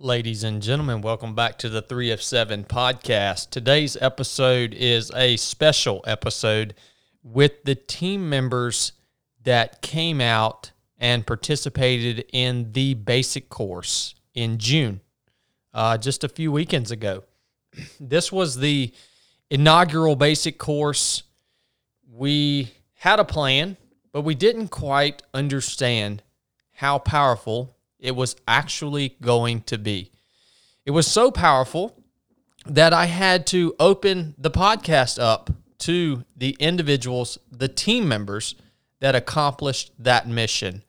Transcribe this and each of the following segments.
Ladies and gentlemen, welcome back to the 3 of 7 podcast. Today's episode is a special episode with the team members that came out and participated in the basic course in June, uh, just a few weekends ago. This was the inaugural basic course. We had a plan, but we didn't quite understand how powerful it was actually going to be. It was so powerful that I had to open the podcast up to the individuals, the team members that accomplished that mission.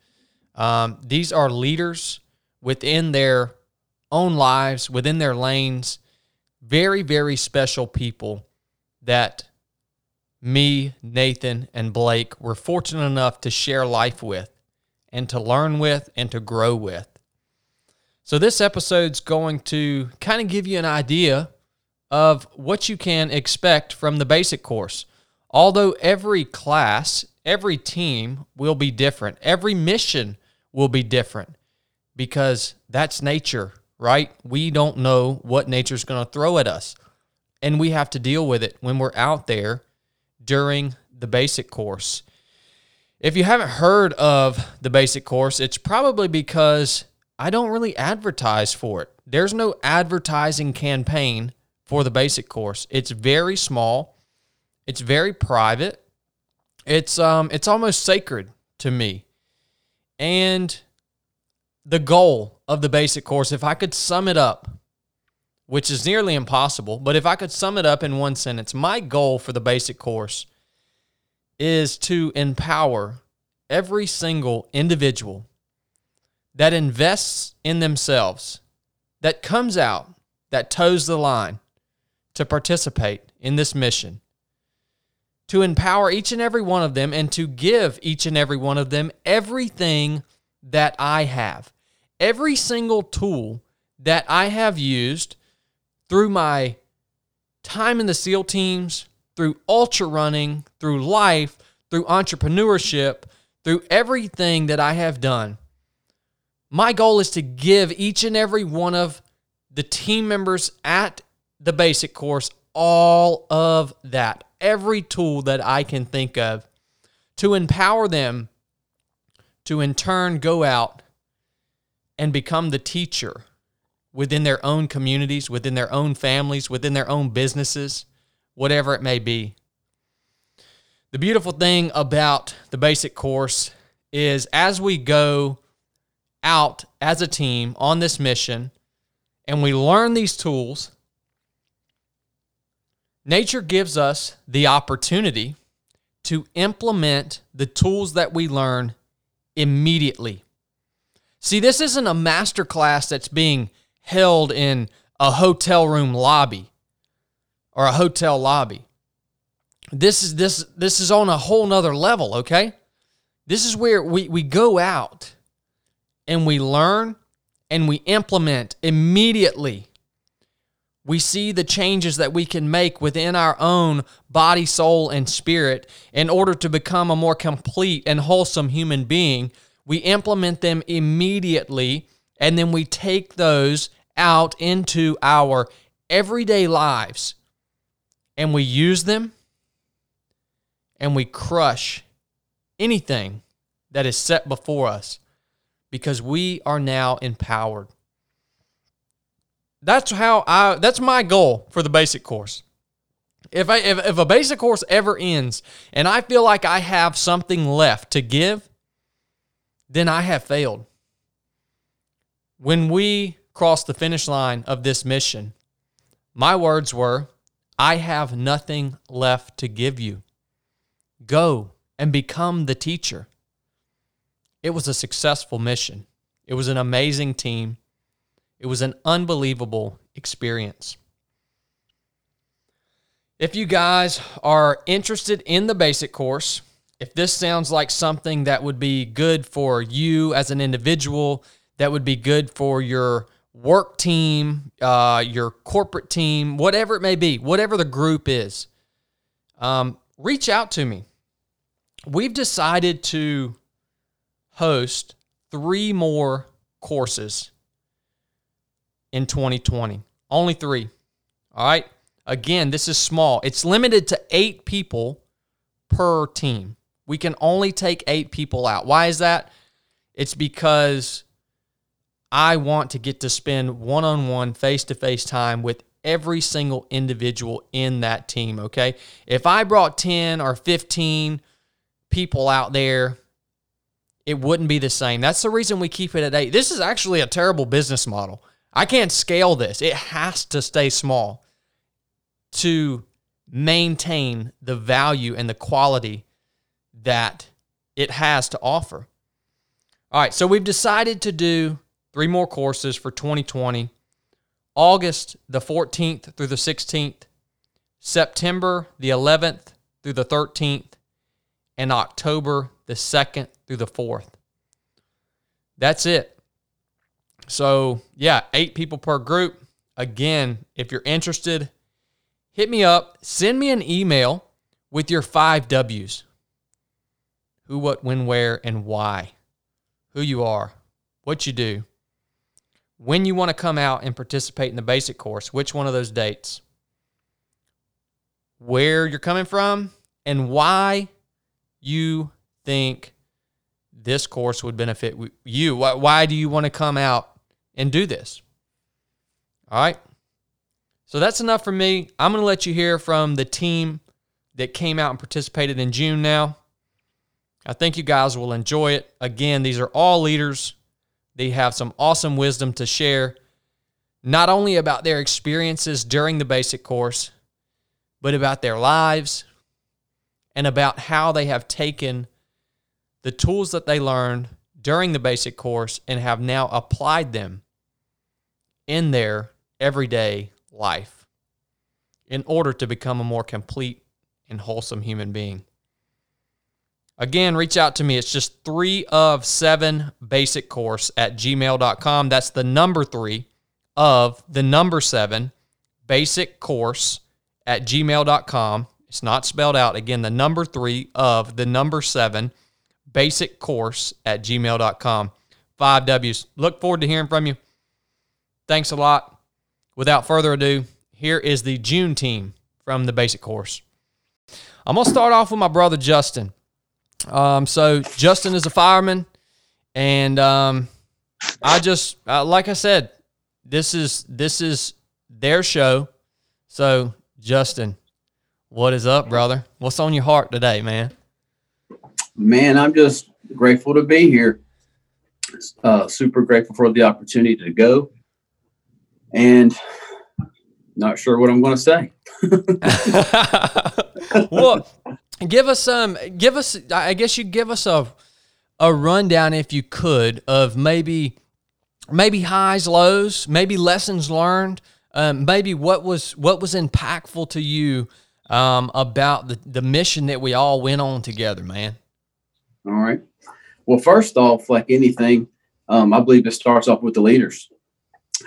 Um, these are leaders within their own lives, within their lanes, very, very special people that me, Nathan, and Blake were fortunate enough to share life with and to learn with and to grow with. So, this episode's going to kind of give you an idea of what you can expect from the basic course. Although every class, every team will be different, every mission will be different because that's nature, right? We don't know what nature's going to throw at us. And we have to deal with it when we're out there during the basic course. If you haven't heard of the basic course, it's probably because I don't really advertise for it. There's no advertising campaign for the basic course. It's very small. It's very private. It's um it's almost sacred to me. And the goal of the basic course, if I could sum it up, which is nearly impossible, but if I could sum it up in one sentence, my goal for the basic course is to empower every single individual that invests in themselves, that comes out, that toes the line to participate in this mission, to empower each and every one of them and to give each and every one of them everything that I have. Every single tool that I have used through my time in the SEAL teams, through ultra running, through life, through entrepreneurship, through everything that I have done. My goal is to give each and every one of the team members at the basic course all of that, every tool that I can think of to empower them to in turn go out and become the teacher within their own communities, within their own families, within their own businesses, whatever it may be. The beautiful thing about the basic course is as we go out as a team on this mission and we learn these tools, nature gives us the opportunity to implement the tools that we learn immediately. See, this isn't a master class that's being held in a hotel room lobby or a hotel lobby. This is this this is on a whole nother level, okay? This is where we, we go out and we learn and we implement immediately. We see the changes that we can make within our own body, soul, and spirit in order to become a more complete and wholesome human being. We implement them immediately and then we take those out into our everyday lives and we use them and we crush anything that is set before us because we are now empowered. That's how I that's my goal for the basic course. If I if, if a basic course ever ends and I feel like I have something left to give, then I have failed. When we crossed the finish line of this mission, my words were, I have nothing left to give you. Go and become the teacher. It was a successful mission. It was an amazing team. It was an unbelievable experience. If you guys are interested in the basic course, if this sounds like something that would be good for you as an individual, that would be good for your work team, uh, your corporate team, whatever it may be, whatever the group is, um, reach out to me. We've decided to host three more courses in 2020. Only three. All right. Again, this is small. It's limited to eight people per team. We can only take eight people out. Why is that? It's because I want to get to spend one on one, face to face time with every single individual in that team. Okay. If I brought 10 or 15 people out there, it wouldn't be the same. That's the reason we keep it at eight. This is actually a terrible business model. I can't scale this, it has to stay small to maintain the value and the quality that it has to offer. All right, so we've decided to do three more courses for 2020 August the 14th through the 16th, September the 11th through the 13th, and October the 2nd through the 4th. That's it. So, yeah, eight people per group. Again, if you're interested, hit me up. Send me an email with your five W's who, what, when, where, and why. Who you are, what you do, when you want to come out and participate in the basic course, which one of those dates, where you're coming from, and why you think this course would benefit you. Why why do you want to come out and do this? All right. So that's enough for me. I'm going to let you hear from the team that came out and participated in June now. I think you guys will enjoy it. Again, these are all leaders they have some awesome wisdom to share, not only about their experiences during the basic course, but about their lives and about how they have taken the tools that they learned during the basic course and have now applied them in their everyday life in order to become a more complete and wholesome human being. Again, reach out to me. It's just three of seven basic course at gmail.com. That's the number three of the number seven basic course at gmail.com. It's not spelled out. Again, the number three of the number seven basic course at gmail.com. Five W's. Look forward to hearing from you. Thanks a lot. Without further ado, here is the June team from the basic course. I'm going to start off with my brother Justin. Um, so Justin is a fireman, and um, I just uh, like I said, this is this is their show. So Justin, what is up, brother? What's on your heart today, man? Man, I'm just grateful to be here. Uh, super grateful for the opportunity to go, and not sure what I'm going to say. well, give us some. Um, give us. I guess you give us a a rundown, if you could, of maybe maybe highs, lows, maybe lessons learned, um, maybe what was what was impactful to you um, about the the mission that we all went on together, man. All right. Well, first off, like anything, um, I believe it starts off with the leaders,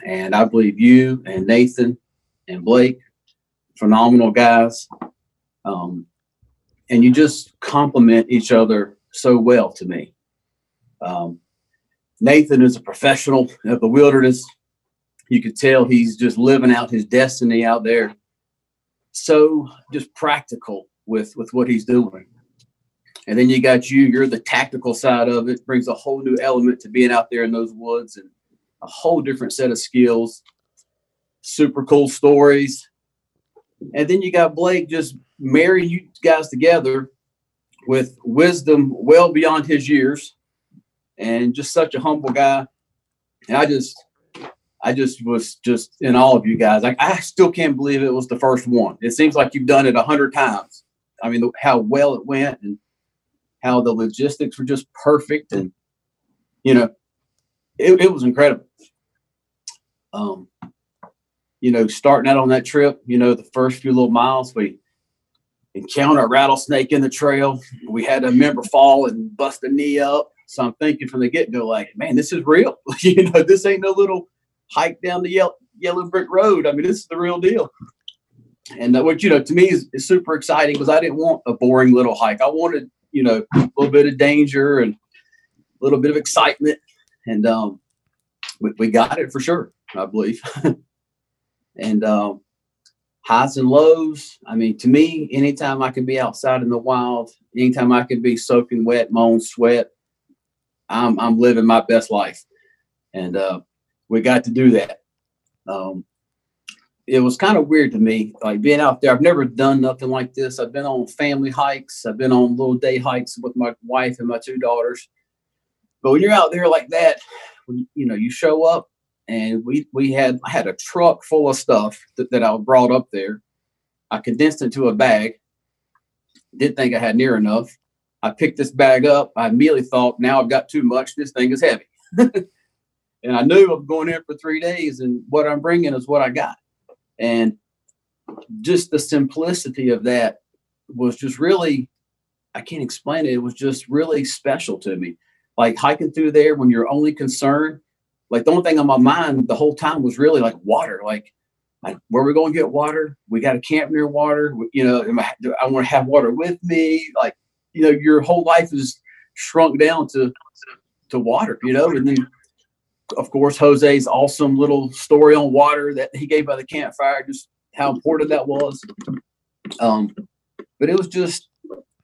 and I believe you and Nathan and Blake, phenomenal guys. Um, and you just complement each other so well to me. Um, Nathan is a professional of the wilderness. You could tell he's just living out his destiny out there. So just practical with with what he's doing. And then you got you, you're the tactical side of it, brings a whole new element to being out there in those woods and a whole different set of skills. Super cool stories. And then you got Blake just marry you guys together with wisdom well beyond his years and just such a humble guy. And I just, I just was just in all of you guys. I, I still can't believe it was the first one. It seems like you've done it a hundred times. I mean, how well it went and how the logistics were just perfect. And, you know, it, it was incredible. Um, you know, starting out on that trip, you know, the first few little miles, we encounter a rattlesnake in the trail. We had a member fall and bust a knee up. So I'm thinking from the get go, like, man, this is real. you know, this ain't no little hike down the yellow, yellow brick road. I mean, this is the real deal. And uh, what, you know, to me is, is super exciting because I didn't want a boring little hike. I wanted, you know, a little bit of danger and a little bit of excitement. And um, we, we got it for sure, I believe. and um, highs and lows. I mean, to me, anytime I can be outside in the wild, anytime I can be soaking wet, my own sweat, I'm I'm living my best life. And uh, we got to do that. Um, it was kind of weird to me, like being out there. I've never done nothing like this. I've been on family hikes. I've been on little day hikes with my wife and my two daughters. But when you're out there like that, when you know you show up and we we had I had a truck full of stuff that, that I brought up there. I condensed it to a bag. Didn't think I had near enough. I picked this bag up. I immediately thought, now I've got too much. This thing is heavy. and I knew I'm going in for three days, and what I'm bringing is what I got. And just the simplicity of that was just really, I can't explain it. It was just really special to me. Like hiking through there when you're only concerned like the only thing on my mind the whole time was really like water. Like, like where we going to get water? We got to camp near water. You know, I, I want to have water with me. Like, you know, your whole life is shrunk down to to water. You know, and then of course Jose's awesome little story on water that he gave by the campfire, just how important that was. Um, but it was just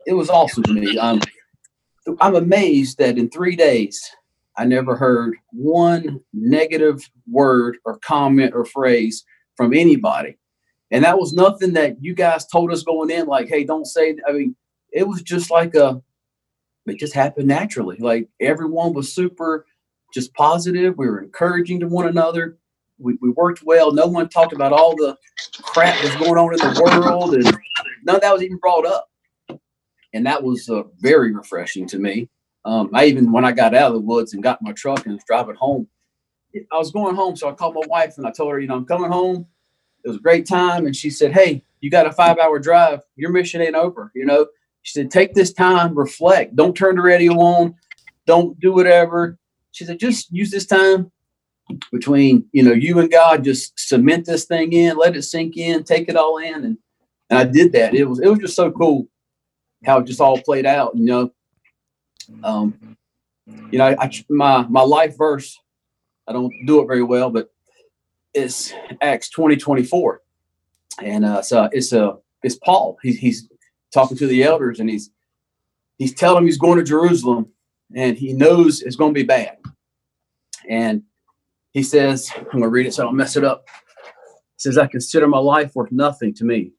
it was awesome to me. I'm amazed that in three days I never heard one negative word or comment or phrase from anybody. And that was nothing that you guys told us going in, like, hey, don't say, I mean, it was just like a, it just happened naturally. Like everyone was super just positive. We were encouraging to one another. We, we worked well. No one talked about all the crap that's going on in the world. And none of that was even brought up. And that was uh, very refreshing to me. Um, I even when I got out of the woods and got my truck and was driving home, I was going home, so I called my wife and I told her, you know, I'm coming home. It was a great time, and she said, "Hey, you got a five hour drive. Your mission ain't over." You know, she said, "Take this time, reflect. Don't turn the radio on. Don't do whatever." She said, "Just use this time between you know you and God. Just cement this thing in, let it sink in, take it all in." And and I did that. It was it was just so cool how it just all played out. You know, um, you know, I, my my life verse, I don't do it very well, but it's Acts twenty twenty four, and uh, so it's a uh, it's Paul. He, he's talking to the elders, and he's he's telling them he's going to Jerusalem, and he knows it's going to be bad. And he says, I'm going to read it so I don't mess it up. He says, I consider my life worth nothing to me.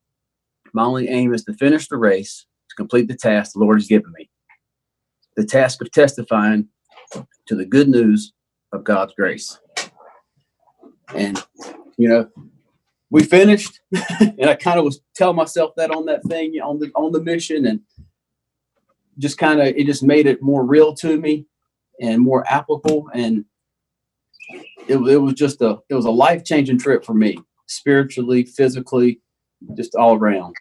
My only aim is to finish the race, to complete the task the Lord has given me the task of testifying to the good news of God's grace. And, you know, we finished and I kind of was telling myself that on that thing on the on the mission and just kind of it just made it more real to me and more applicable and it, it was just a it was a life-changing trip for me spiritually physically just all around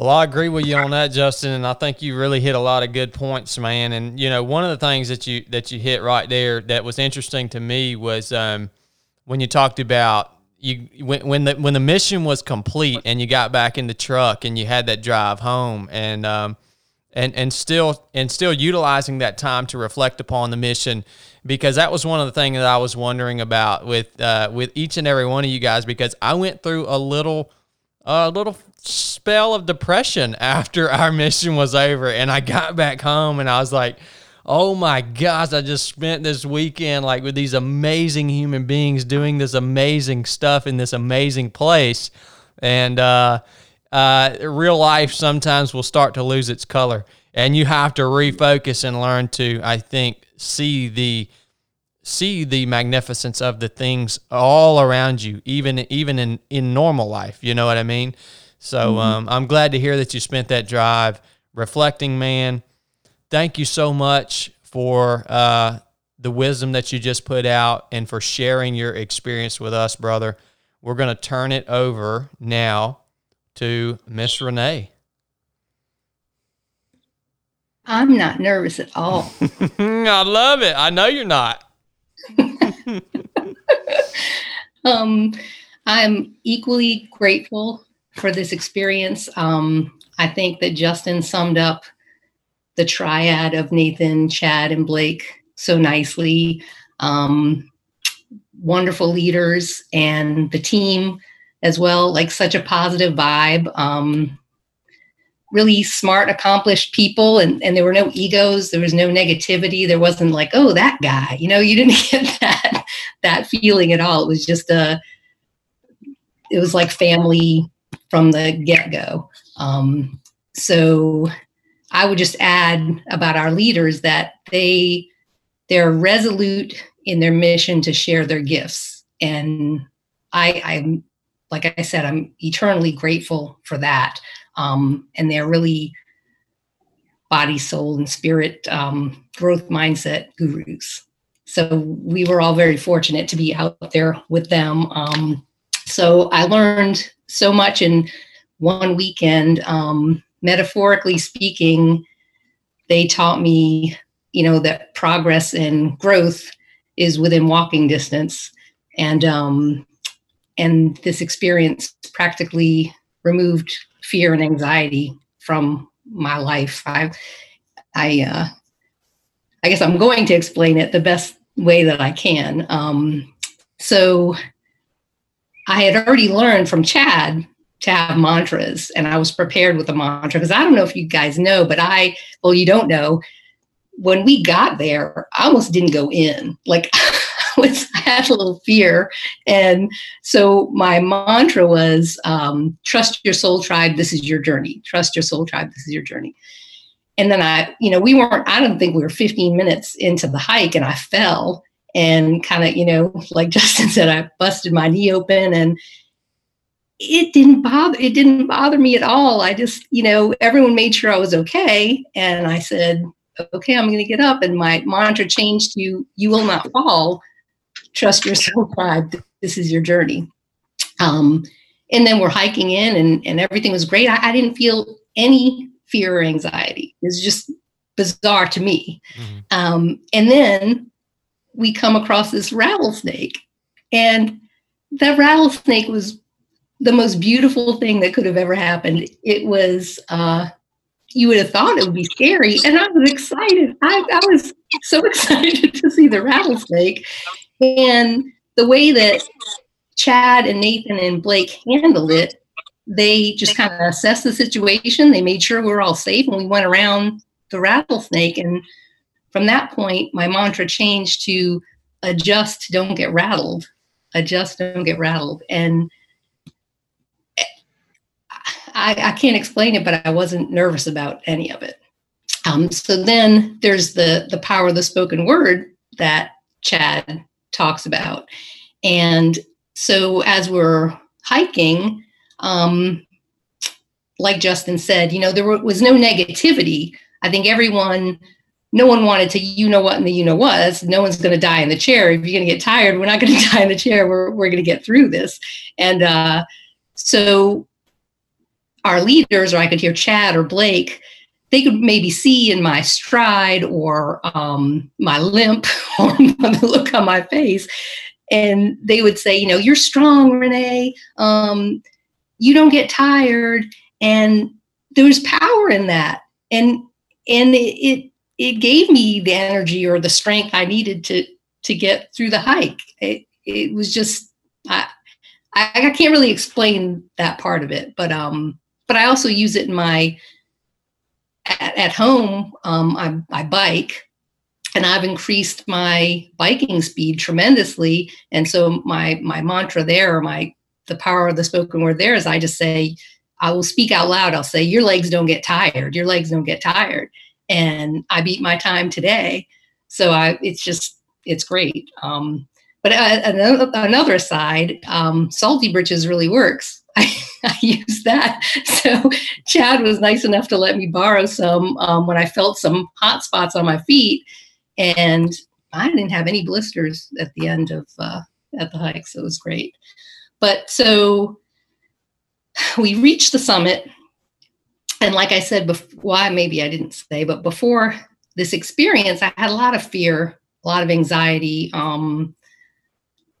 well, I agree with you on that, Justin, and I think you really hit a lot of good points, man. And you know, one of the things that you that you hit right there that was interesting to me was um, when you talked about you when when the when the mission was complete and you got back in the truck and you had that drive home and um, and and still and still utilizing that time to reflect upon the mission because that was one of the things that I was wondering about with uh, with each and every one of you guys because I went through a little a little spell of depression after our mission was over. And I got back home and I was like, oh my gosh, I just spent this weekend like with these amazing human beings doing this amazing stuff in this amazing place. And uh, uh, real life sometimes will start to lose its color. And you have to refocus and learn to, I think, see the see the magnificence of the things all around you, even even in in normal life. You know what I mean? So mm-hmm. um, I'm glad to hear that you spent that drive reflecting, man. Thank you so much for uh, the wisdom that you just put out and for sharing your experience with us, brother. We're going to turn it over now to Miss Renee. I'm not nervous at all. I love it. I know you're not. um, I'm equally grateful for this experience. Um, I think that Justin summed up the triad of Nathan, Chad, and Blake so nicely. Um, wonderful leaders and the team as well, like such a positive vibe. Um, really smart, accomplished people, and, and there were no egos, there was no negativity. There wasn't like, oh, that guy, you know, you didn't get that that feeling at all. It was just a it was like family from the get-go. Um, so I would just add about our leaders that they they're resolute in their mission to share their gifts. And I, I'm like I said, I'm eternally grateful for that. Um, and they're really body, soul, and spirit um, growth mindset gurus. So we were all very fortunate to be out there with them. Um, so I learned so much in one weekend. Um, metaphorically speaking, they taught me, you know, that progress and growth is within walking distance, and um, and this experience practically removed fear and anxiety from my life. I, I, uh, I guess I'm going to explain it the best way that I can. Um, so I had already learned from Chad to have mantras, and I was prepared with a mantra because I don't know if you guys know, but I, well, you don't know. When we got there, I almost didn't go in. Like I had a little fear, and so my mantra was um, trust your soul tribe. This is your journey. Trust your soul tribe. This is your journey. And then I, you know, we weren't. I don't think we were 15 minutes into the hike, and I fell and kind of, you know, like Justin said, I busted my knee open and it didn't bother it didn't bother me at all i just you know everyone made sure i was okay and i said okay i'm going to get up and my mantra changed to you will not fall trust your soul tribe. This is your journey. Um, and then we're hiking in, and, and everything was great. I, I didn't feel any fear or anxiety. It was just bizarre to me. Mm-hmm. Um, and then we come across this rattlesnake, and that rattlesnake was the most beautiful thing that could have ever happened. It was, uh, you would have thought it would be scary, and I was excited. I, I was so excited to see the rattlesnake. And the way that Chad and Nathan and Blake handled it, they just kind of assessed the situation. They made sure we were all safe, and we went around the rattlesnake. And from that point, my mantra changed to adjust, don't get rattled. Adjust, don't get rattled. And I, I can't explain it, but I wasn't nervous about any of it. Um, so then there's the the power of the spoken word that Chad talks about. And so as we're hiking, um, like Justin said, you know, there was no negativity. I think everyone, no one wanted to, you know what, and the you know was. No one's going to die in the chair. If you're going to get tired, we're not going to die in the chair. We're, we're going to get through this. And uh, so our leaders, or I could hear Chad or Blake, they could maybe see in my stride or um, my limp or the look on my face. And they would say, you know, you're strong, Renee. Um, you don't get tired. And there was power in that. And and it, it it gave me the energy or the strength I needed to to get through the hike. It, it was just I, I, can't really explain that part of it, but um, but I also use it in my at, at home, um, I, I bike and I've increased my biking speed tremendously. And so my my mantra there, or my the power of the spoken word there is I just say, I will speak out loud. I'll say, Your legs don't get tired. Your legs don't get tired. And I beat my time today. So I it's just it's great. Um, but uh, another, another side, um, salty britches really works. I, I use that. So Chad was nice enough to let me borrow some um, when I felt some hot spots on my feet, and I didn't have any blisters at the end of uh, at the hike, so it was great. But so we reached the summit, and like I said before, why well, maybe I didn't say, but before this experience, I had a lot of fear, a lot of anxiety, um,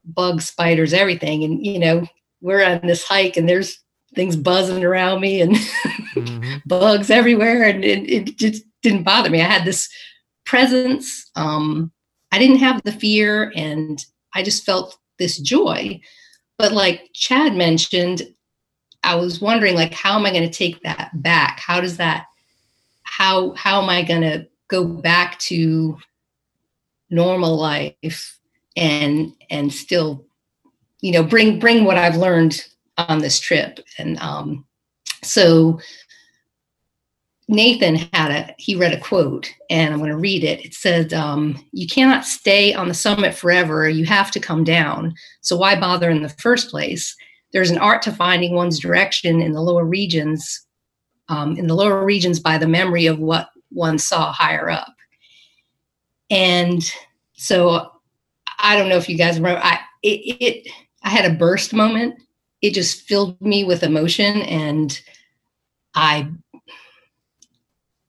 bugs, spiders, everything, and you know we're on this hike and there's things buzzing around me and mm-hmm. bugs everywhere and it, it, just didn't bother me i had this presence um, I didn't have the fear and I just felt this joy. But like Chad mentioned, I was wondering like how am I going to take that back? How does that how how am I going to go back to normal life and and still you know bring bring what I've learned on this trip and um so Nathan had a he read a quote and I'm going to read it. It said, um, "You cannot stay on the summit forever. You have to come down. So why bother in the first place? There's an art to finding one's direction in the lower regions, um, in the lower regions by the memory of what one saw higher up." And so I don't know if you guys remember. I it, it I had a burst moment. It just filled me with emotion and I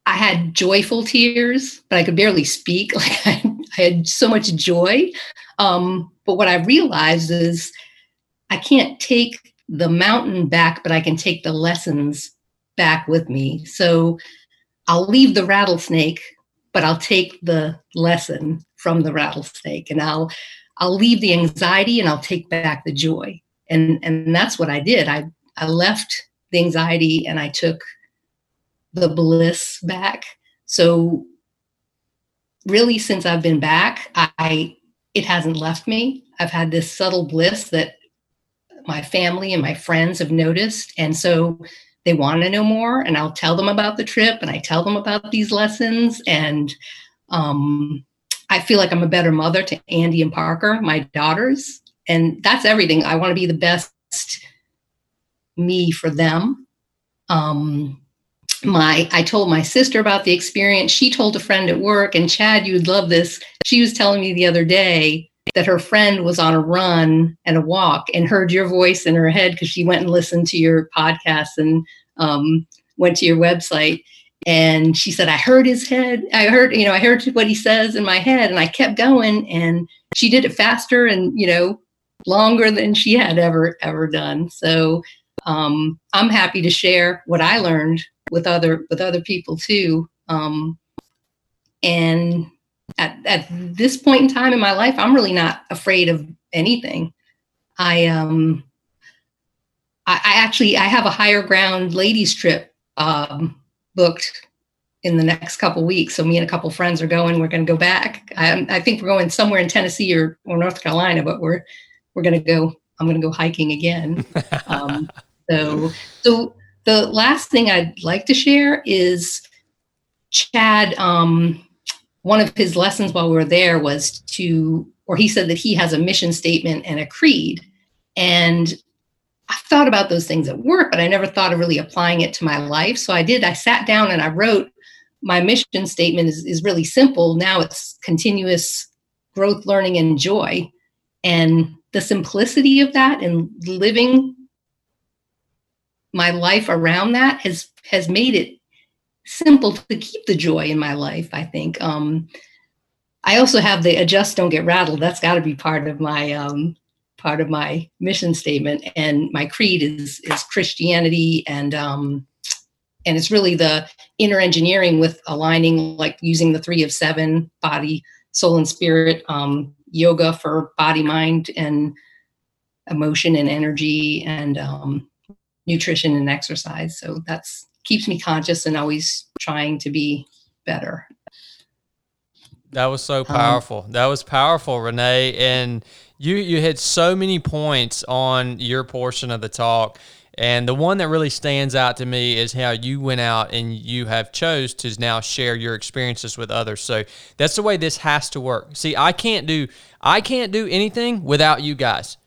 I had joyful tears, but I could barely speak. Like I, I had so much joy. Um, but what I realized is I can't take the mountain back, but I can take the lessons back with me. So I'll leave the rattlesnake, but I'll take the lesson from the rattlesnake and I'll I'll leave the anxiety and I'll take back the joy. And and that's what I did. I I left the anxiety and I took the bliss back. So really since I've been back, I it hasn't left me. I've had this subtle bliss that my family and my friends have noticed and so they want to know more and I'll tell them about the trip and I tell them about these lessons and um, I feel like I'm a better mother to Andy and Parker, my daughters, and that's everything. I want to be the best me for them. Um, my I told my sister about the experience. She told a friend at work, and Chad, you would love this. She was telling me the other day that her friend was on a run and a walk and heard your voice in her head because she went and listened to your podcast and um, went to your website. And she said, I heard his head. I heard, you know, I heard what he says in my head, and I kept going. And she did it faster and, you know, longer than she had ever ever done. So um, I'm happy to share what I learned with other with other people too. Um, and at, at this point in time in my life, I'm really not afraid of anything. I um I, I actually I have a higher ground ladies trip um, booked in the next couple weeks. So me and a couple friends are going. We're going to go back. I, I, think we're going somewhere in Tennessee or, or North Carolina, but we're we're going to go. I'm going to go hiking again. Um, so so the last thing I'd like to share is Chad. Um, one of his lessons while we were there was to, or he said that he has a mission statement and a creed. And I thought about those things at work, but I never thought of really applying it to my life. So I did. I sat down and I wrote my mission statement is, is really simple. Now it's continuous growth, learning, and joy. And the simplicity of that and living my life around that has has made it simple to keep the joy in my life i think um i also have the adjust don't get rattled that's got to be part of my um part of my mission statement and my creed is is christianity and um and it's really the inner engineering with aligning like using the three of seven body soul and spirit um yoga for body mind and emotion and energy and um nutrition and exercise. So that's keeps me conscious and always trying to be better. That was so um, powerful. Um, that was powerful, Renee. And you you hit so many points on your portion of the talk. And the one that really stands out to me is how you went out and you have chose to now share your experiences with others. So that's the way this has to work. See, I can't do I can't do anything without you guys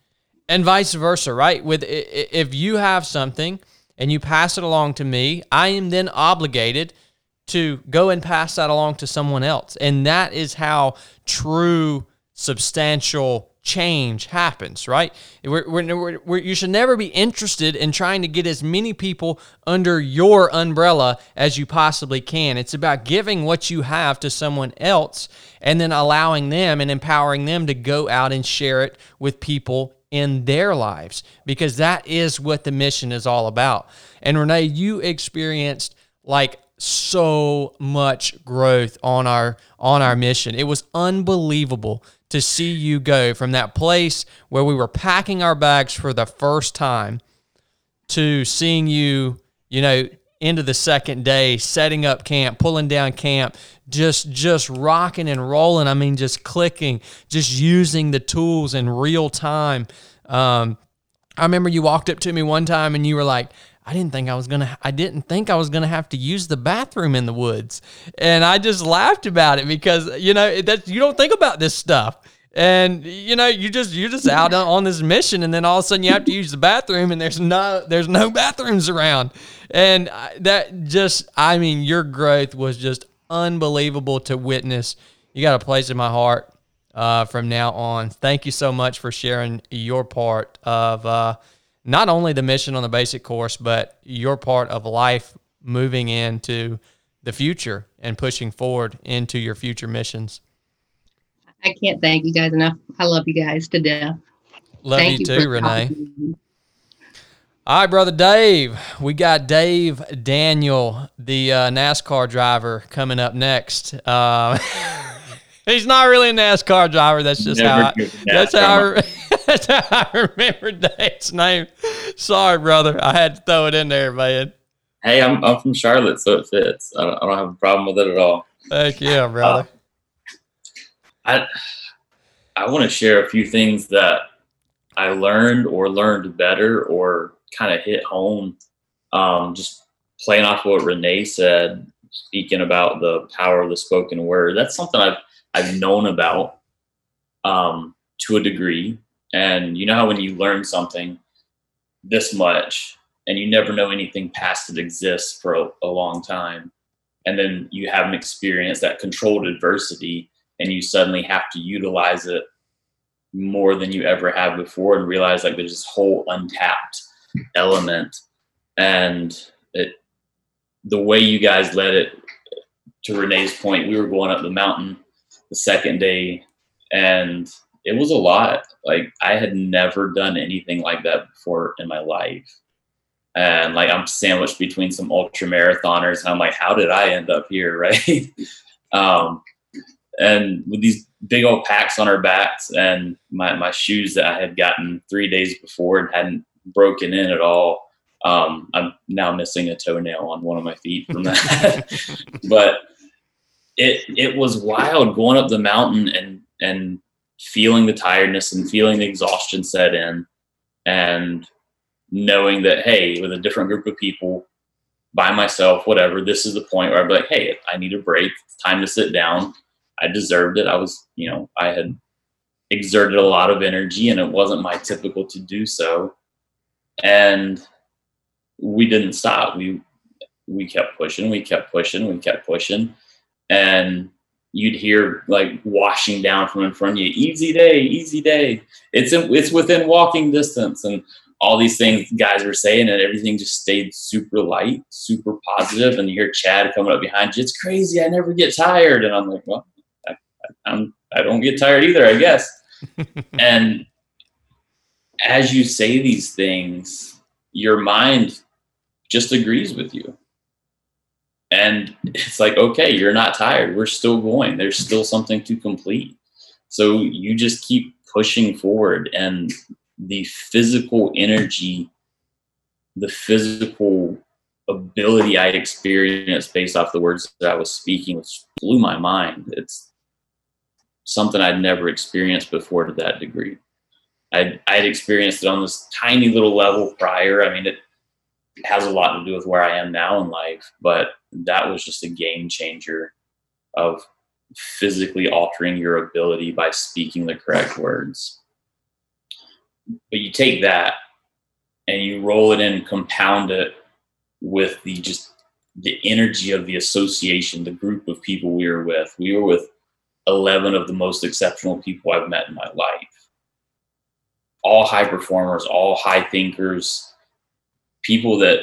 and vice versa, right? With if you have something and you pass it along to me, I am then obligated to go and pass that along to someone else. And that is how true substantial change happens, right? We're, we're, we're, you should never be interested in trying to get as many people under your umbrella as you possibly can. It's about giving what you have to someone else and then allowing them and empowering them to go out and share it with people in their lives because that is what the mission is all about. And Renee, you experienced like so much growth on our on our mission. It was unbelievable to see you go from that place where we were packing our bags for the first time to seeing you, you know, into the second day, setting up camp, pulling down camp, just just rocking and rolling. I mean, just clicking, just using the tools in real time. Um, I remember you walked up to me one time and you were like, I didn't think I was gonna. I didn't think I was gonna have to use the bathroom in the woods, and I just laughed about it because you know that you don't think about this stuff, and you know you just you're just out on this mission, and then all of a sudden you have to use the bathroom, and there's no there's no bathrooms around, and that just I mean your growth was just unbelievable to witness. You got a place in my heart uh, from now on. Thank you so much for sharing your part of. Uh, not only the mission on the basic course, but your part of life moving into the future and pushing forward into your future missions. I can't thank you guys enough. I love you guys to death. Love thank you, you too, Renee. All right, brother Dave. We got Dave Daniel, the uh, NASCAR driver, coming up next. Uh, he's not really a NASCAR driver. That's just Never how. I, that's how. I, That's how I remember Dave's name. Sorry, brother. I had to throw it in there, man. Hey, I'm, I'm from Charlotte, so it fits. I don't, I don't have a problem with it at all. Thank you, brother. Uh, I I want to share a few things that I learned or learned better or kind of hit home. Um, just playing off what Renee said, speaking about the power of the spoken word. That's something I've I've known about um, to a degree, and you know how when you learn something this much and you never know anything past it exists for a, a long time, and then you have an experience that controlled adversity and you suddenly have to utilize it more than you ever have before and realize like there's this whole untapped element and it the way you guys led it to renee's point we were going up the mountain the second day and it was a lot. Like I had never done anything like that before in my life. And like I'm sandwiched between some ultra marathoners, and I'm like, how did I end up here, right? um, and with these big old packs on our backs, and my my shoes that I had gotten three days before and hadn't broken in at all. Um, I'm now missing a toenail on one of my feet from that. but it it was wild going up the mountain and and feeling the tiredness and feeling the exhaustion set in and knowing that hey with a different group of people by myself whatever this is the point where i'd be like hey i need a break it's time to sit down i deserved it i was you know i had exerted a lot of energy and it wasn't my typical to do so and we didn't stop we we kept pushing we kept pushing we kept pushing and you'd hear like washing down from in front of you, easy day, easy day. It's in, it's within walking distance, and all these things guys were saying, and everything just stayed super light, super positive. And you hear Chad coming up behind you. It's crazy. I never get tired, and I'm like, well, I'm I don't get tired either, I guess. and as you say these things, your mind just agrees with you. And it's like okay you're not tired. We're still going. There's still something to complete. So you just keep pushing forward and the physical energy the physical ability i experienced based off the words that i was speaking which blew my mind. It's something i'd never experienced before to that degree i'd, I'd experienced it on this tiny little level prior i mean it has a lot to do with where I am now in life, but that was just a game changer of physically altering your ability by speaking the correct words. But you take that and you roll it in, compound it with the just the energy of the association, the group of people we were with. We were with 11 of the most exceptional people I've met in my life. All high performers, all high thinkers, people that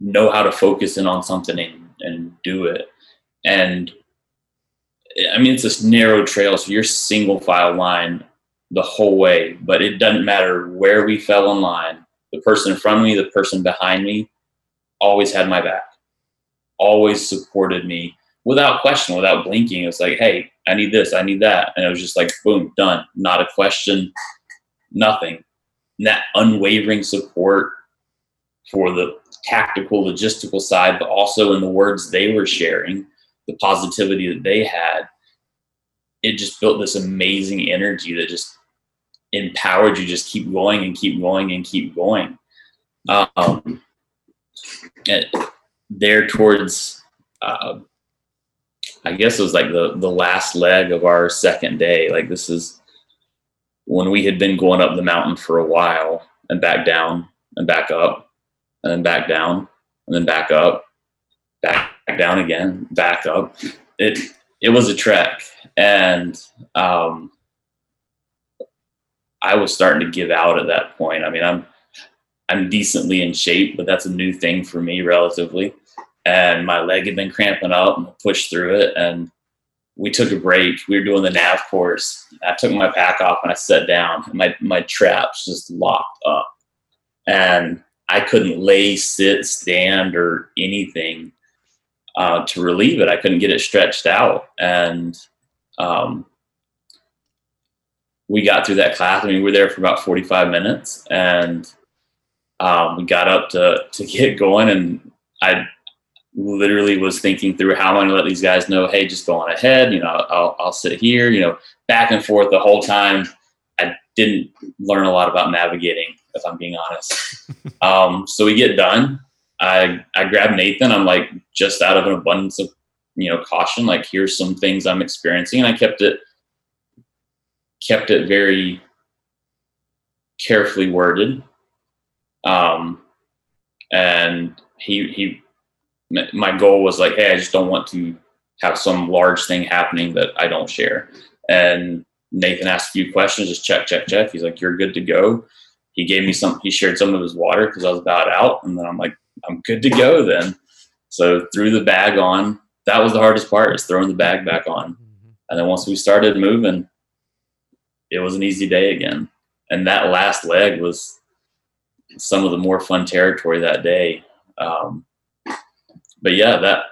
know how to focus in on something and, and do it. And I mean, it's this narrow trail, so you're single file line the whole way, but it doesn't matter where we fell in line. The person in front of me, the person behind me, always had my back. always supported me without question, without blinking. It was like, hey, I need this, I need that. And it was just like, boom, done. Not a question, nothing. And that unwavering support for the tactical, logistical side, but also in the words they were sharing, the positivity that they had, it just built this amazing energy that just empowered you just keep going and keep going and keep going. Um, and there towards uh, I guess it was like the the last leg of our second day. Like this is when we had been going up the mountain for a while and back down and back up and then back down and then back up, back, down again, back up. It it was a trek, and um, I was starting to give out at that point. I mean, I'm I'm decently in shape, but that's a new thing for me relatively and my leg had been cramping up and pushed through it and we took a break. We were doing the nav course. I took my pack off and i sat down and my, my traps just locked up. And i couldn't lay sit stand or anything uh, to relieve it. I couldn't get it stretched out. And um, we got through that class. I mean we were there for about 45 minutes and um, we got up to to get going and i literally was thinking through how I'm I going to let these guys know, hey, just go on ahead. You know, I'll, I'll sit here, you know, back and forth the whole time. I didn't learn a lot about navigating, if I'm being honest. um, so we get done. I, I grab Nathan. I'm like, just out of an abundance of, you know, caution, like, here's some things I'm experiencing. And I kept it, kept it very carefully worded. Um, and he, he my goal was like, hey, I just don't want to have some large thing happening that I don't share. And Nathan asked a few questions, just check, check, check. He's like, you're good to go. He gave me some, he shared some of his water because I was about out. And then I'm like, I'm good to go then. So threw the bag on. That was the hardest part is throwing the bag back on. Mm-hmm. And then once we started moving, it was an easy day again. And that last leg was some of the more fun territory that day. Um, but yeah, that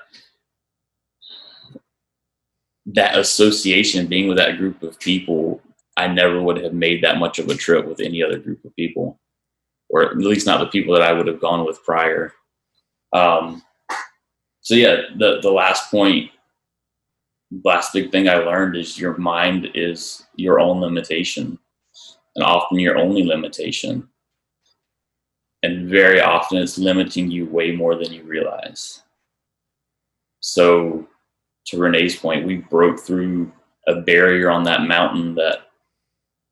that association, being with that group of people, I never would have made that much of a trip with any other group of people, or at least not the people that I would have gone with prior. Um, so yeah, the the last point, last big thing I learned is your mind is your own limitation, and often your only limitation. And very often it's limiting you way more than you realize. So, to Renee's point, we broke through a barrier on that mountain that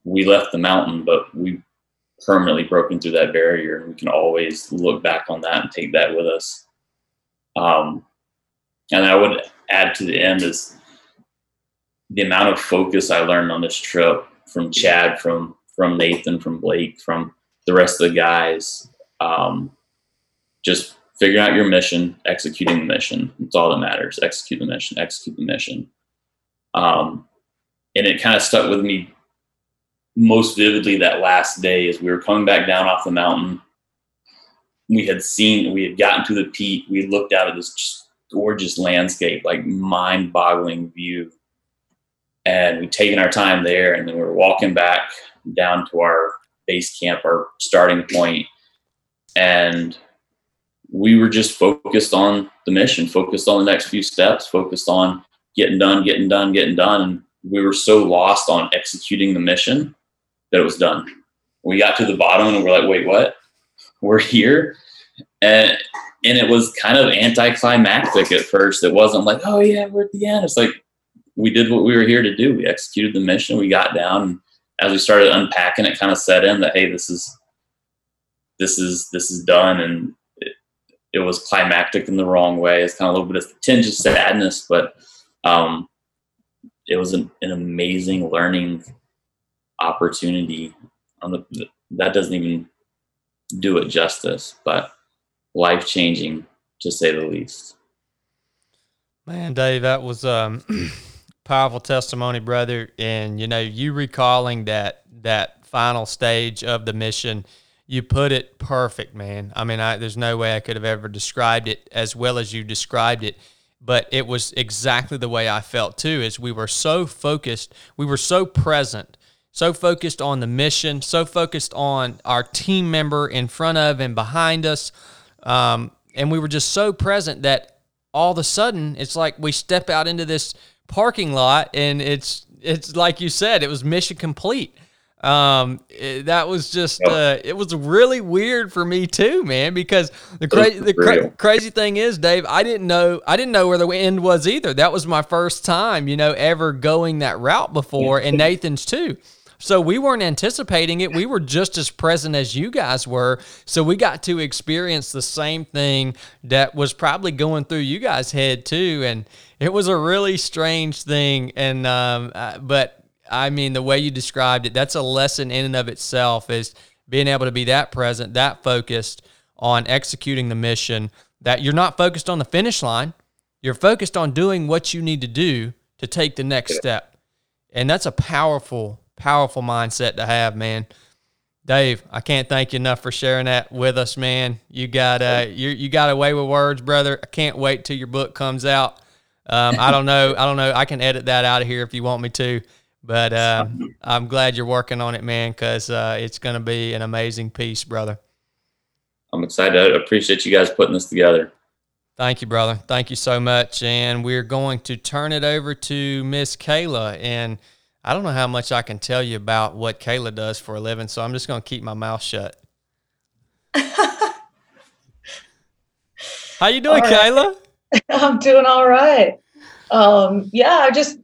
we left the mountain, but we permanently broken through that barrier. And we can always look back on that and take that with us. Um, and I would add to the end is the amount of focus I learned on this trip from Chad, from from Nathan, from Blake, from the rest of the guys. Um, just figuring out your mission, executing the mission. It's all that matters. Execute the mission, execute the mission. Um, and it kind of stuck with me most vividly that last day as we were coming back down off the mountain. We had seen, we had gotten to the peak. We looked out at this gorgeous landscape, like mind boggling view. And we'd taken our time there. And then we were walking back down to our base camp, our starting point, And we were just focused on the mission, focused on the next few steps, focused on getting done, getting done, getting done. And we were so lost on executing the mission that it was done. We got to the bottom and we're like, wait, what? We're here. And and it was kind of anticlimactic at first. It wasn't like, oh yeah, we're at the end. It's like we did what we were here to do. We executed the mission. We got down. And as we started unpacking, it kind of set in that hey, this is this is this is done and it was climactic in the wrong way. It's kind of a little bit of tinge of sadness, but um, it was an, an amazing learning opportunity. The that doesn't even do it justice, but life changing to say the least. Man, Dave, that was um, powerful testimony, brother. And you know, you recalling that that final stage of the mission You put it perfect, man. I mean, I, there's no way I could have ever described it as well as you described it, but it was exactly the way I felt too. Is we were so focused, we were so present, so focused on the mission, so focused on our team member in front of and behind us, um, and we were just so present that all of a sudden it's like we step out into this parking lot and it's it's like you said, it was mission complete um it, that was just uh it was really weird for me too man because the crazy the cra- crazy thing is dave i didn't know i didn't know where the end was either. That was my first time you know ever going that route before and nathan's too. So we weren't anticipating it. We were just as present as you guys were. So we got to experience the same thing that was probably going through you guys head too and it was a really strange thing and um uh, but I mean, the way you described it, that's a lesson in and of itself is being able to be that present, that focused on executing the mission, that you're not focused on the finish line. You're focused on doing what you need to do to take the next step. And that's a powerful, powerful mindset to have, man. Dave, I can't thank you enough for sharing that with us, man. You got uh, you you got away with words, brother. I can't wait till your book comes out. Um, I don't know, I don't know. I can edit that out of here if you want me to. But uh, I'm glad you're working on it, man, because uh, it's going to be an amazing piece, brother. I'm excited. I appreciate you guys putting this together. Thank you, brother. Thank you so much. And we're going to turn it over to Miss Kayla. And I don't know how much I can tell you about what Kayla does for a living, so I'm just going to keep my mouth shut. how you doing, Kayla? I'm doing all right. Um, yeah, I just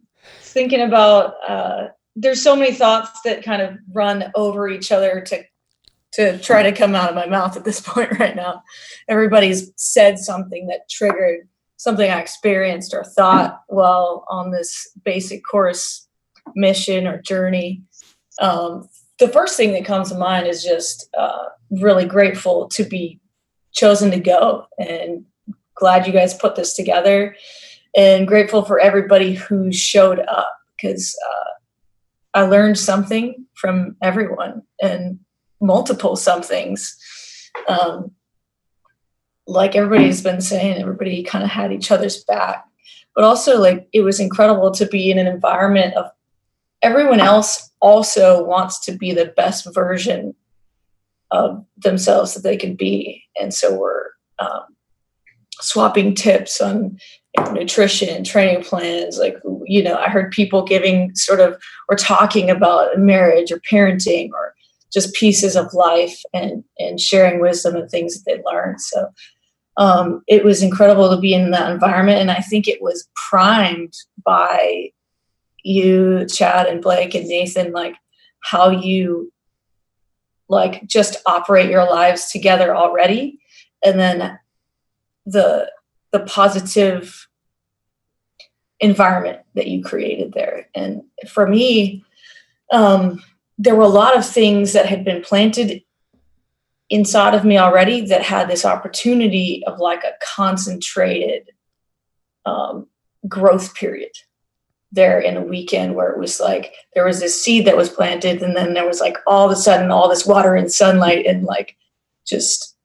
thinking about uh, there's so many thoughts that kind of run over each other to to try to come out of my mouth at this point right now. Everybody's said something that triggered something I experienced or thought while on this basic course mission or journey. Um, the first thing that comes to mind is just uh, really grateful to be chosen to go and glad you guys put this together and grateful for everybody who showed up because uh, I learned something from everyone and multiple somethings. Um, like everybody's been saying, everybody kind of had each other's back, but also like it was incredible to be in an environment of everyone else also wants to be the best version of themselves that they can be, and so we're um, swapping tips on nutrition training plans like you know i heard people giving sort of or talking about marriage or parenting or just pieces of life and and sharing wisdom and things that they learned. So um, it was incredible to be in that environment and i think it was primed by you chad and blake and nathan like how you like just operate your lives together already. And then the the positive environment that you created there. And for me, um, there were a lot of things that had been planted inside of me already that had this opportunity of like a concentrated um, growth period there in a weekend where it was like there was this seed that was planted and then there was like all of a sudden all this water and sunlight and like just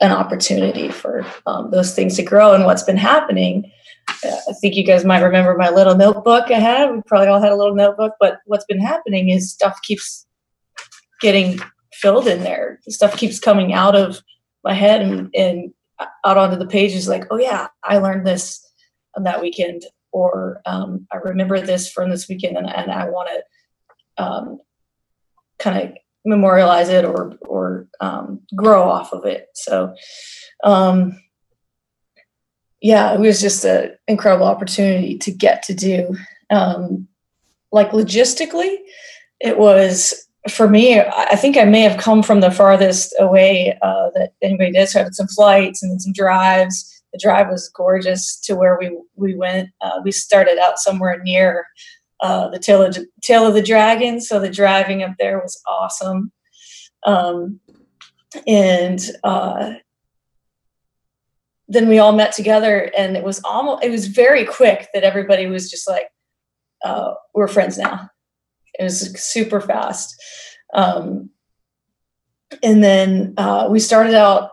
an opportunity for um, those things to grow. And what's been happening, uh, I think you guys might remember my little notebook I had. We probably all had a little notebook, but what's been happening is stuff keeps getting filled in there. Stuff keeps coming out of my head and, and out onto the pages like, oh, yeah, I learned this on that weekend. Or um, I remember this from this weekend and, and I want to um, kind of memorialize it or or um, grow off of it. So, um, yeah, it was just an incredible opportunity to get to do. Um, like logistically, it was for me. I think I may have come from the farthest away uh, that anybody did. So I had some flights and some drives. The drive was gorgeous to where we we went. Uh, we started out somewhere near uh, the tail of, tail of the dragon. So the driving up there was awesome. Um, and uh, then we all met together and it was almost, it was very quick that everybody was just like, uh, we're friends now. It was super fast. Um, and then uh, we started out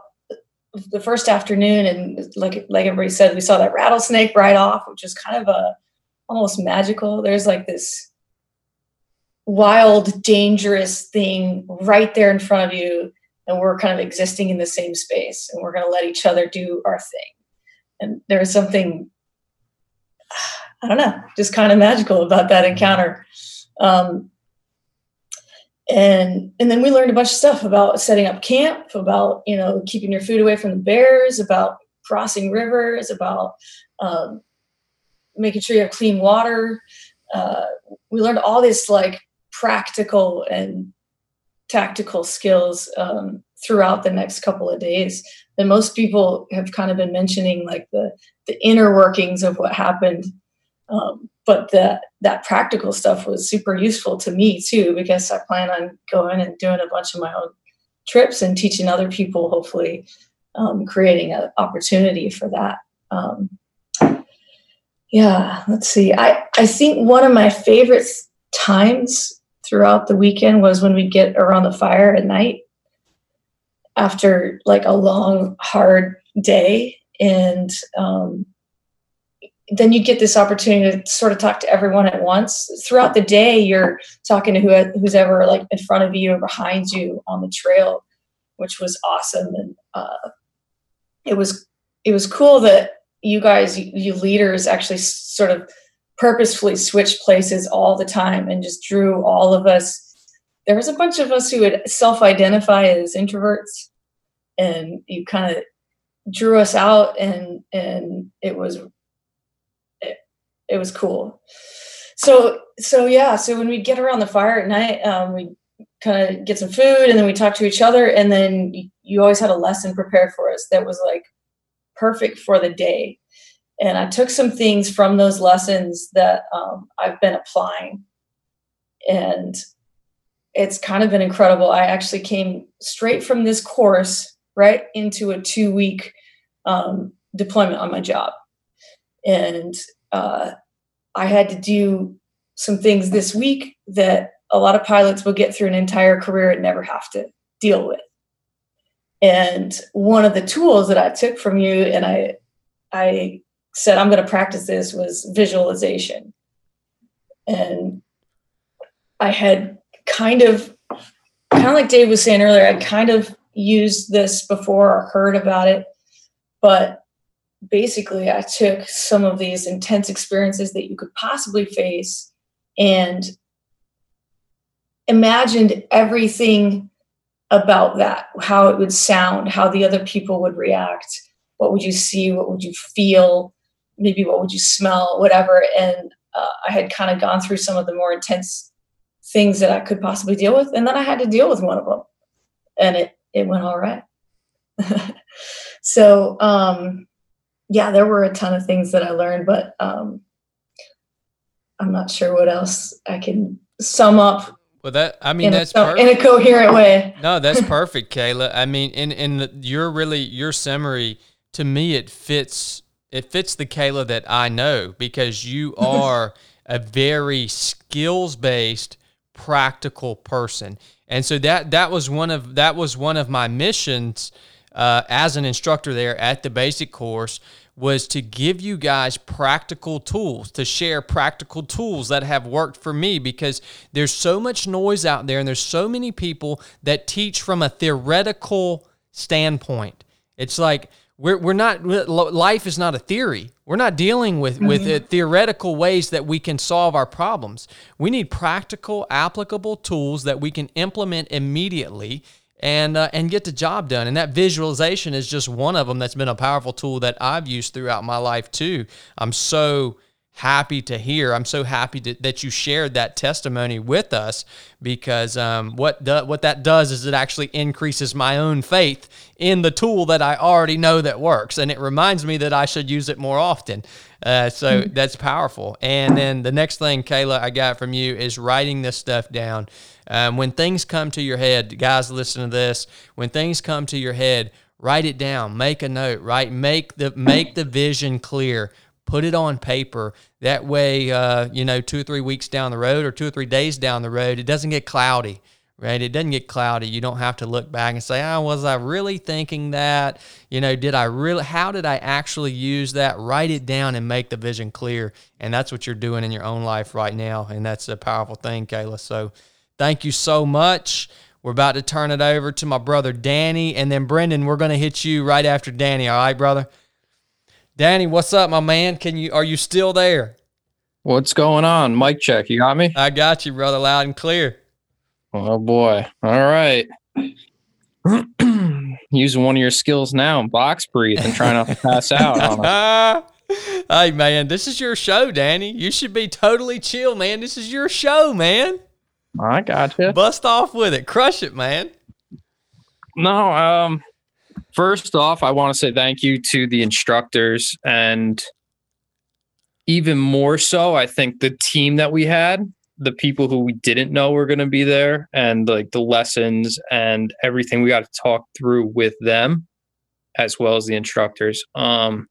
the first afternoon, and like like everybody said, we saw that rattlesnake right off, which is kind of a almost magical. There's like this wild, dangerous thing right there in front of you, and we're kind of existing in the same space, and we're going to let each other do our thing. And there's something I don't know, just kind of magical about that encounter. Um, and and then we learned a bunch of stuff about setting up camp, about you know keeping your food away from the bears, about crossing rivers, about um, making sure you have clean water. Uh, we learned all this like practical and tactical skills um, throughout the next couple of days. And most people have kind of been mentioning like the the inner workings of what happened um, but that that practical stuff was super useful to me too because I plan on going and doing a bunch of my own trips and teaching other people, hopefully, um, creating an opportunity for that. Um, yeah, let's see. I I think one of my favorite times throughout the weekend was when we get around the fire at night after like a long hard day and um, then you get this opportunity to sort of talk to everyone at once. Throughout the day, you're talking to who, who's ever like in front of you or behind you on the trail, which was awesome. And uh, it was it was cool that you guys, you, leaders, actually sort of purposefully switched places all the time and just drew all of us. There was a bunch of us who would self-identify as introverts, and you kind of drew us out, and and it was it was cool. So so yeah, so when we get around the fire at night, um, we kind of get some food and then we talk to each other, and then you always had a lesson prepared for us that was like perfect for the day. And I took some things from those lessons that um, I've been applying, and it's kind of been incredible. I actually came straight from this course right into a two week um, deployment on my job. And uh, I had to do some things this week that a lot of pilots will get through an entire career and never have to deal with. And one of the tools that I took from you and I I said I'm going to practice this was visualization. And I had kind of kind of like Dave was saying earlier, I kind of used this before or heard about it, but basically I took some of these intense experiences that you could possibly face and imagined everything about that, how it would sound, how the other people would react, what would you see, what would you feel, maybe what would you smell, whatever. And uh, I had kind of gone through some of the more intense things that I could possibly deal with, and then I had to deal with one of them, and it it went all right. so um, yeah, there were a ton of things that I learned, but um, I'm not sure what else I can sum up. Well, that I mean, that's a, in a coherent way. no, that's perfect, Kayla. I mean, in in your really your summary to me, it fits it fits the Kayla that I know because you are a very skills based, practical person, and so that that was one of that was one of my missions uh, as an instructor there at the basic course was to give you guys practical tools, to share practical tools that have worked for me because there's so much noise out there and there's so many people that teach from a theoretical standpoint. It's like we're, we're not, life is not a theory. We're not dealing with, mm-hmm. with theoretical ways that we can solve our problems. We need practical, applicable tools that we can implement immediately and uh, and get the job done. And that visualization is just one of them that's been a powerful tool that I've used throughout my life too. I'm so happy to hear. I'm so happy to, that you shared that testimony with us because um, what do, what that does is it actually increases my own faith in the tool that I already know that works, and it reminds me that I should use it more often. Uh, so mm-hmm. that's powerful. And then the next thing, Kayla, I got from you is writing this stuff down. Um, when things come to your head, guys, listen to this. When things come to your head, write it down. Make a note. Right, make the make the vision clear. Put it on paper. That way, uh, you know, two or three weeks down the road, or two or three days down the road, it doesn't get cloudy. right? It doesn't get cloudy. You don't have to look back and say, oh, was I really thinking that? You know, did I really, how did I actually use that? Write it down and make the vision clear. And that's what you're doing in your own life right now. And that's a powerful thing, Kayla. So thank you so much. We're about to turn it over to my brother Danny. And then Brendan, we're going to hit you right after Danny. All right, brother? Danny, what's up, my man? Can you, are you still there? What's going on? Mic check. You got me? I got you, brother, loud and clear. Oh boy. All right. Using one of your skills now, and box breathe and trying not to pass out hey man, this is your show, Danny. You should be totally chill, man. This is your show, man. I got you. Bust off with it. Crush it, man. No, um first off, I want to say thank you to the instructors and even more so, I think the team that we had the people who we didn't know were going to be there and like the lessons and everything we got to talk through with them as well as the instructors. Um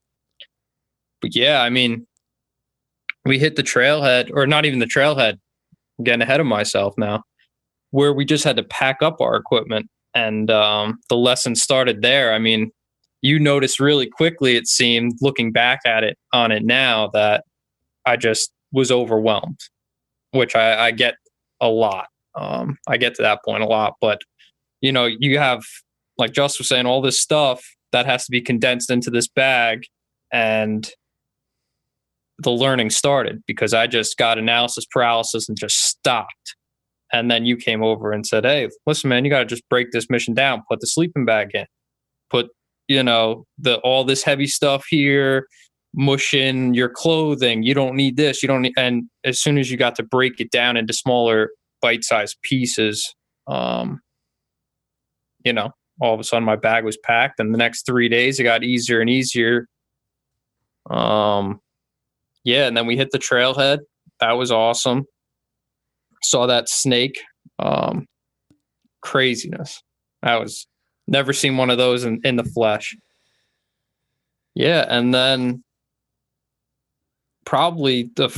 but yeah i mean we hit the trailhead or not even the trailhead I'm getting ahead of myself now where we just had to pack up our equipment and um the lesson started there i mean you noticed really quickly it seemed looking back at it on it now that i just was overwhelmed which I, I get a lot. Um, I get to that point a lot, but you know, you have like Just was saying, all this stuff that has to be condensed into this bag, and the learning started because I just got analysis paralysis and just stopped. And then you came over and said, "Hey, listen, man, you got to just break this mission down. Put the sleeping bag in. Put you know the all this heavy stuff here mush in your clothing. You don't need this. You don't need. And as soon as you got to break it down into smaller bite-sized pieces, um, you know, all of a sudden my bag was packed. And the next three days, it got easier and easier. Um, yeah, and then we hit the trailhead. That was awesome. Saw that snake. Um, craziness. I was never seen one of those in, in the flesh. Yeah, and then probably the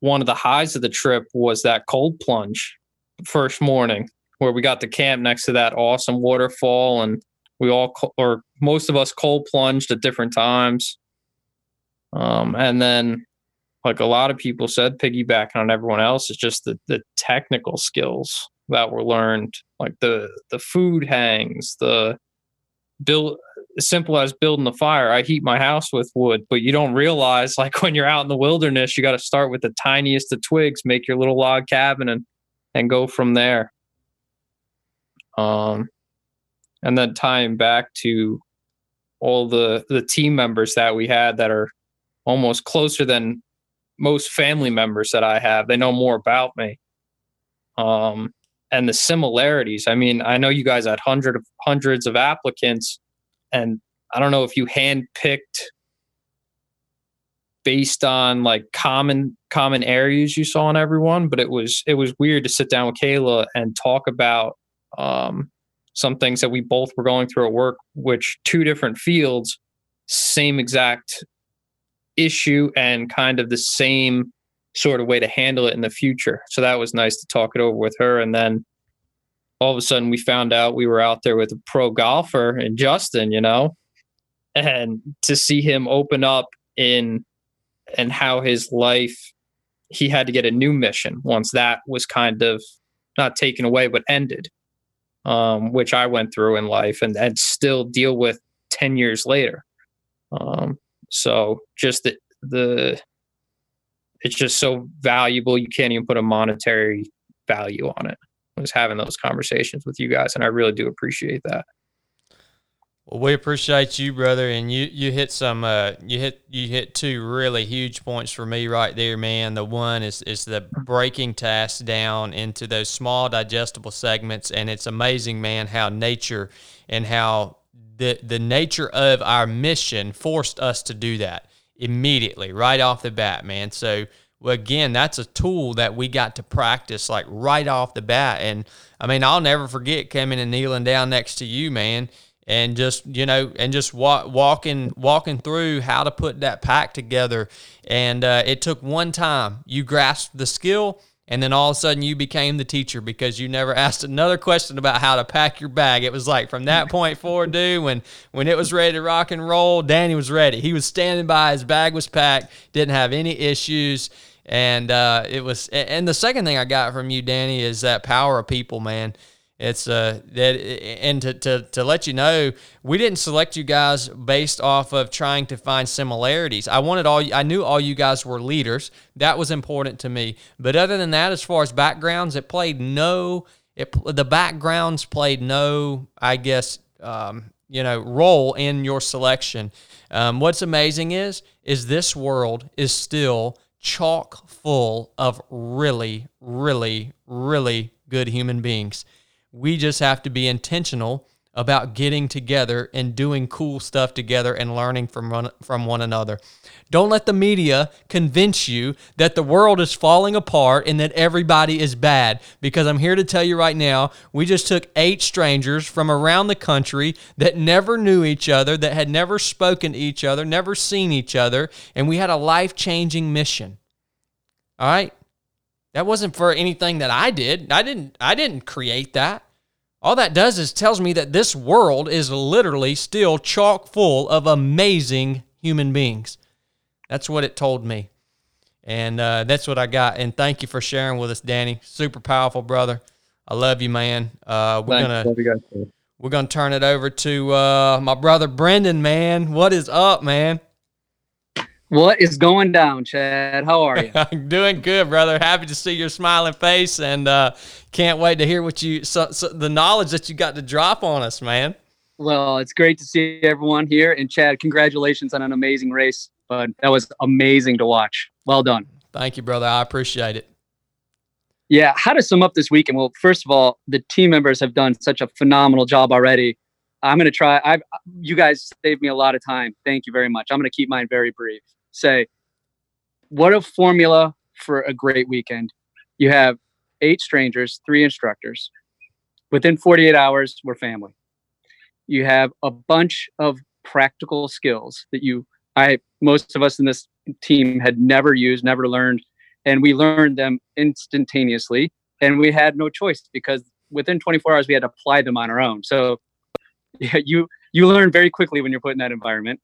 one of the highs of the trip was that cold plunge first morning where we got to camp next to that awesome waterfall and we all or most of us cold plunged at different times um, and then like a lot of people said piggybacking on everyone else is just the, the technical skills that were learned like the the food hangs the build simple as building a fire. I heat my house with wood, but you don't realize like when you're out in the wilderness, you got to start with the tiniest of twigs, make your little log cabin and and go from there. Um and then tying back to all the the team members that we had that are almost closer than most family members that I have. They know more about me. Um and the similarities. I mean, I know you guys had hundred of hundreds of applicants and I don't know if you handpicked based on like common common areas you saw in everyone, but it was it was weird to sit down with Kayla and talk about um, some things that we both were going through at work, which two different fields, same exact issue and kind of the same sort of way to handle it in the future. So that was nice to talk it over with her. And then all of a sudden we found out we were out there with a pro golfer and Justin, you know, and to see him open up in and how his life he had to get a new mission once that was kind of not taken away but ended um, which i went through in life and, and still deal with 10 years later um, so just the, the it's just so valuable you can't even put a monetary value on it was having those conversations with you guys, and I really do appreciate that. Well, we appreciate you, brother, and you you hit some uh you hit you hit two really huge points for me right there, man. The one is is the breaking tasks down into those small digestible segments, and it's amazing, man, how nature and how the the nature of our mission forced us to do that immediately, right off the bat, man. So again, that's a tool that we got to practice like right off the bat. And I mean, I'll never forget coming and kneeling down next to you, man, and just you know, and just walk, walking walking through how to put that pack together. And uh, it took one time. You grasped the skill, and then all of a sudden you became the teacher because you never asked another question about how to pack your bag. It was like from that point forward, dude, when when it was ready to rock and roll, Danny was ready. He was standing by, his bag was packed, didn't have any issues. And uh, it was, and the second thing I got from you, Danny, is that power of people, man. It's uh that and to, to to let you know, we didn't select you guys based off of trying to find similarities. I wanted all I knew all you guys were leaders. That was important to me. But other than that, as far as backgrounds, it played no it the backgrounds played no, I guess, um, you know, role in your selection. Um, what's amazing is is this world is still chock full of really, really, really good human beings. We just have to be intentional about getting together and doing cool stuff together and learning from one, from one another. Don't let the media convince you that the world is falling apart and that everybody is bad because I'm here to tell you right now, we just took eight strangers from around the country that never knew each other, that had never spoken to each other, never seen each other, and we had a life-changing mission. All right? That wasn't for anything that I did. I didn't I didn't create that. All that does is tells me that this world is literally still chock full of amazing human beings. That's what it told me. And uh, that's what I got. And thank you for sharing with us, Danny. Super powerful, brother. I love you, man. Uh, we're Thanks. gonna we're gonna turn it over to uh, my brother Brendan. Man, what is up, man? What is going down, Chad? How are you? I'm doing good, brother. Happy to see your smiling face, and uh, can't wait to hear what you so, so the knowledge that you got to drop on us, man. well, it's great to see everyone here. And Chad, congratulations on an amazing race. But that was amazing to watch. Well done. Thank you, brother. I appreciate it. Yeah. How to sum up this weekend? Well, first of all, the team members have done such a phenomenal job already. I'm going to try. I've you guys saved me a lot of time. Thank you very much. I'm going to keep mine very brief. Say, what a formula for a great weekend. You have eight strangers, three instructors. Within 48 hours, we're family. You have a bunch of practical skills that you, I, most of us in this team had never used, never learned, and we learned them instantaneously. And we had no choice because within 24 hours we had to apply them on our own. So yeah, you you learn very quickly when you're put in that environment.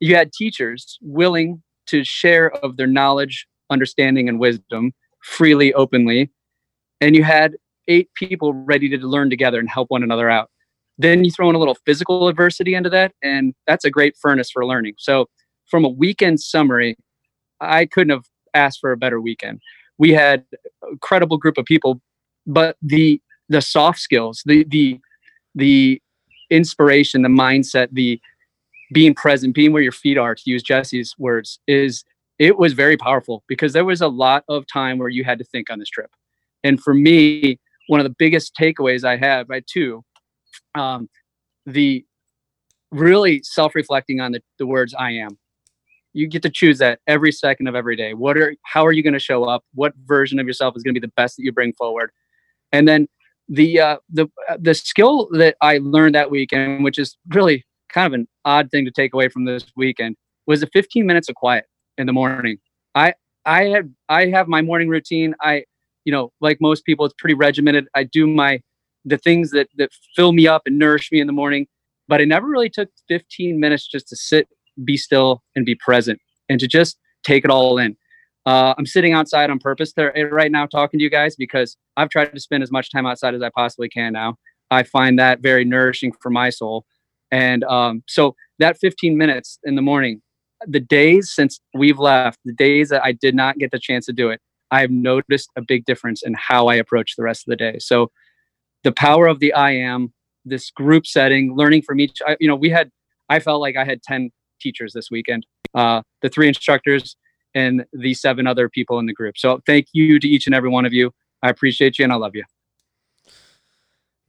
You had teachers willing to share of their knowledge, understanding, and wisdom freely, openly, and you had eight people ready to learn together and help one another out. Then you throw in a little physical adversity into that, and that's a great furnace for learning. So, from a weekend summary, I couldn't have asked for a better weekend. We had a credible group of people, but the the soft skills, the the the inspiration, the mindset, the being present, being where your feet are, to use Jesse's words, is it was very powerful because there was a lot of time where you had to think on this trip. And for me, one of the biggest takeaways I have, I two, um, the really self-reflecting on the, the words I am. You get to choose that every second of every day. What are how are you going to show up? What version of yourself is going to be the best that you bring forward? And then the uh, the uh, the skill that I learned that weekend, which is really kind of an odd thing to take away from this weekend, was the 15 minutes of quiet in the morning. I I have I have my morning routine. I you know like most people, it's pretty regimented. I do my the things that that fill me up and nourish me in the morning, but I never really took 15 minutes just to sit, be still, and be present, and to just take it all in. Uh, I'm sitting outside on purpose there eh, right now talking to you guys because I've tried to spend as much time outside as I possibly can now. I find that very nourishing for my soul. And um, so that 15 minutes in the morning, the days since we've left, the days that I did not get the chance to do it, I've noticed a big difference in how I approach the rest of the day. So the power of the I am, this group setting, learning from each, I, you know, we had, I felt like I had 10 teachers this weekend, uh, the three instructors, and the seven other people in the group. So thank you to each and every one of you. I appreciate you and I love you.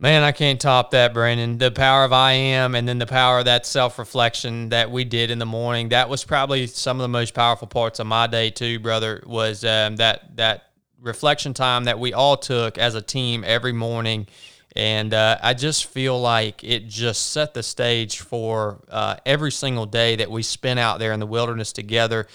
Man, I can't top that, Brandon. The power of I am, and then the power of that self reflection that we did in the morning. That was probably some of the most powerful parts of my day too, brother. Was um, that that reflection time that we all took as a team every morning, and uh, I just feel like it just set the stage for uh, every single day that we spent out there in the wilderness together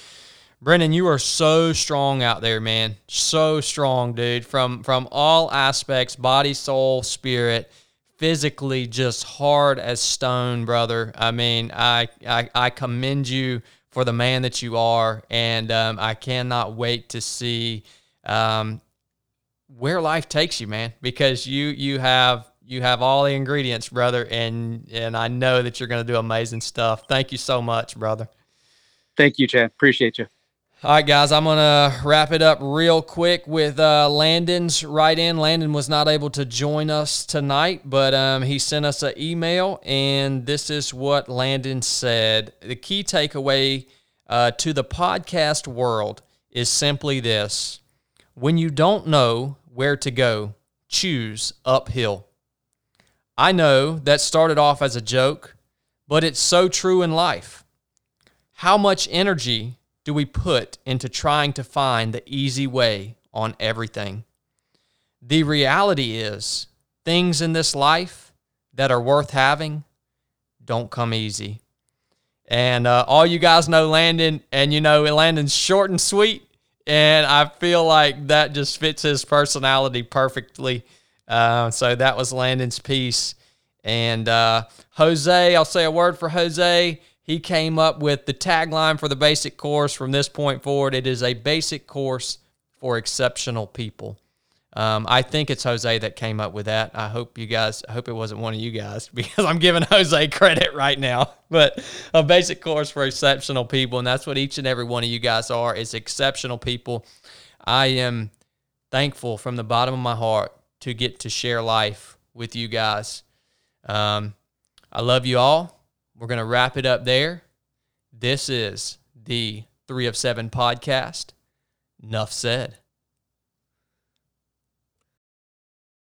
Brendan, you are so strong out there, man. So strong, dude. From from all aspects, body, soul, spirit, physically just hard as stone, brother. I mean, I I, I commend you for the man that you are, and um, I cannot wait to see um, where life takes you, man. Because you you have you have all the ingredients, brother, and and I know that you're going to do amazing stuff. Thank you so much, brother. Thank you, Chad. Appreciate you. All right, guys, I'm going to wrap it up real quick with uh, Landon's right in. Landon was not able to join us tonight, but um, he sent us an email, and this is what Landon said. The key takeaway uh, to the podcast world is simply this when you don't know where to go, choose uphill. I know that started off as a joke, but it's so true in life. How much energy do we put into trying to find the easy way on everything? The reality is, things in this life that are worth having don't come easy. And uh, all you guys know Landon, and you know Landon's short and sweet, and I feel like that just fits his personality perfectly. Uh, so that was Landon's piece. And uh, Jose, I'll say a word for Jose. He came up with the tagline for the basic course from this point forward. It is a basic course for exceptional people. Um, I think it's Jose that came up with that. I hope you guys, I hope it wasn't one of you guys because I'm giving Jose credit right now. But a basic course for exceptional people, and that's what each and every one of you guys are is exceptional people. I am thankful from the bottom of my heart to get to share life with you guys. Um, I love you all. We're going to wrap it up there. This is the Three of Seven podcast. Enough said.